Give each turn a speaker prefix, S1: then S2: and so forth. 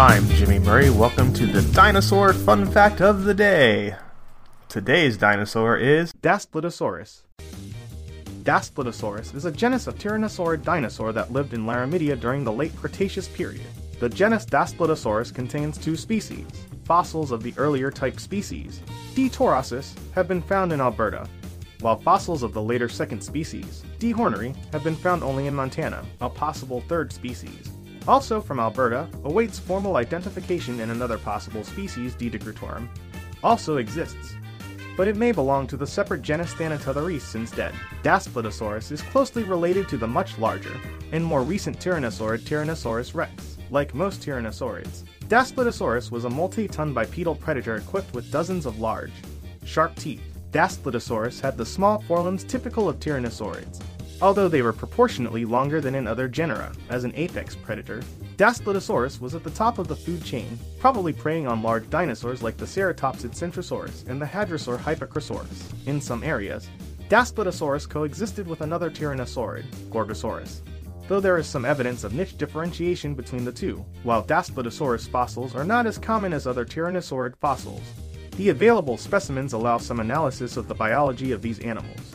S1: I'm Jimmy Murray. Welcome to the Dinosaur Fun Fact of the Day. Today's dinosaur is
S2: Daspletosaurus. Daspletosaurus is a genus of tyrannosaurid dinosaur that lived in Laramidia during the late Cretaceous period. The genus Daspletosaurus contains two species. Fossils of the earlier type species, D. torosus, have been found in Alberta, while fossils of the later second species, D. horneri, have been found only in Montana, a possible third species. Also from Alberta awaits formal identification in another possible species, D. degrootorum, also exists, but it may belong to the separate genus Thanatotheristes instead. dead. Daspletosaurus is closely related to the much larger and more recent tyrannosaurid Tyrannosaurus rex. Like most tyrannosaurids, Daspletosaurus was a multi-ton bipedal predator equipped with dozens of large, sharp teeth. Daspletosaurus had the small forelimbs typical of tyrannosaurids, although they were proportionately longer than in other genera. As an apex predator, Daspletosaurus was at the top of the food chain, probably preying on large dinosaurs like the Ceratopsid centrosaurus and the Hadrosaur hypacrosaurus. In some areas, Daspletosaurus coexisted with another tyrannosaurid, Gorgosaurus, though there is some evidence of niche differentiation between the two. While Daspletosaurus fossils are not as common as other tyrannosaurid fossils, the available specimens allow some analysis of the biology of these animals,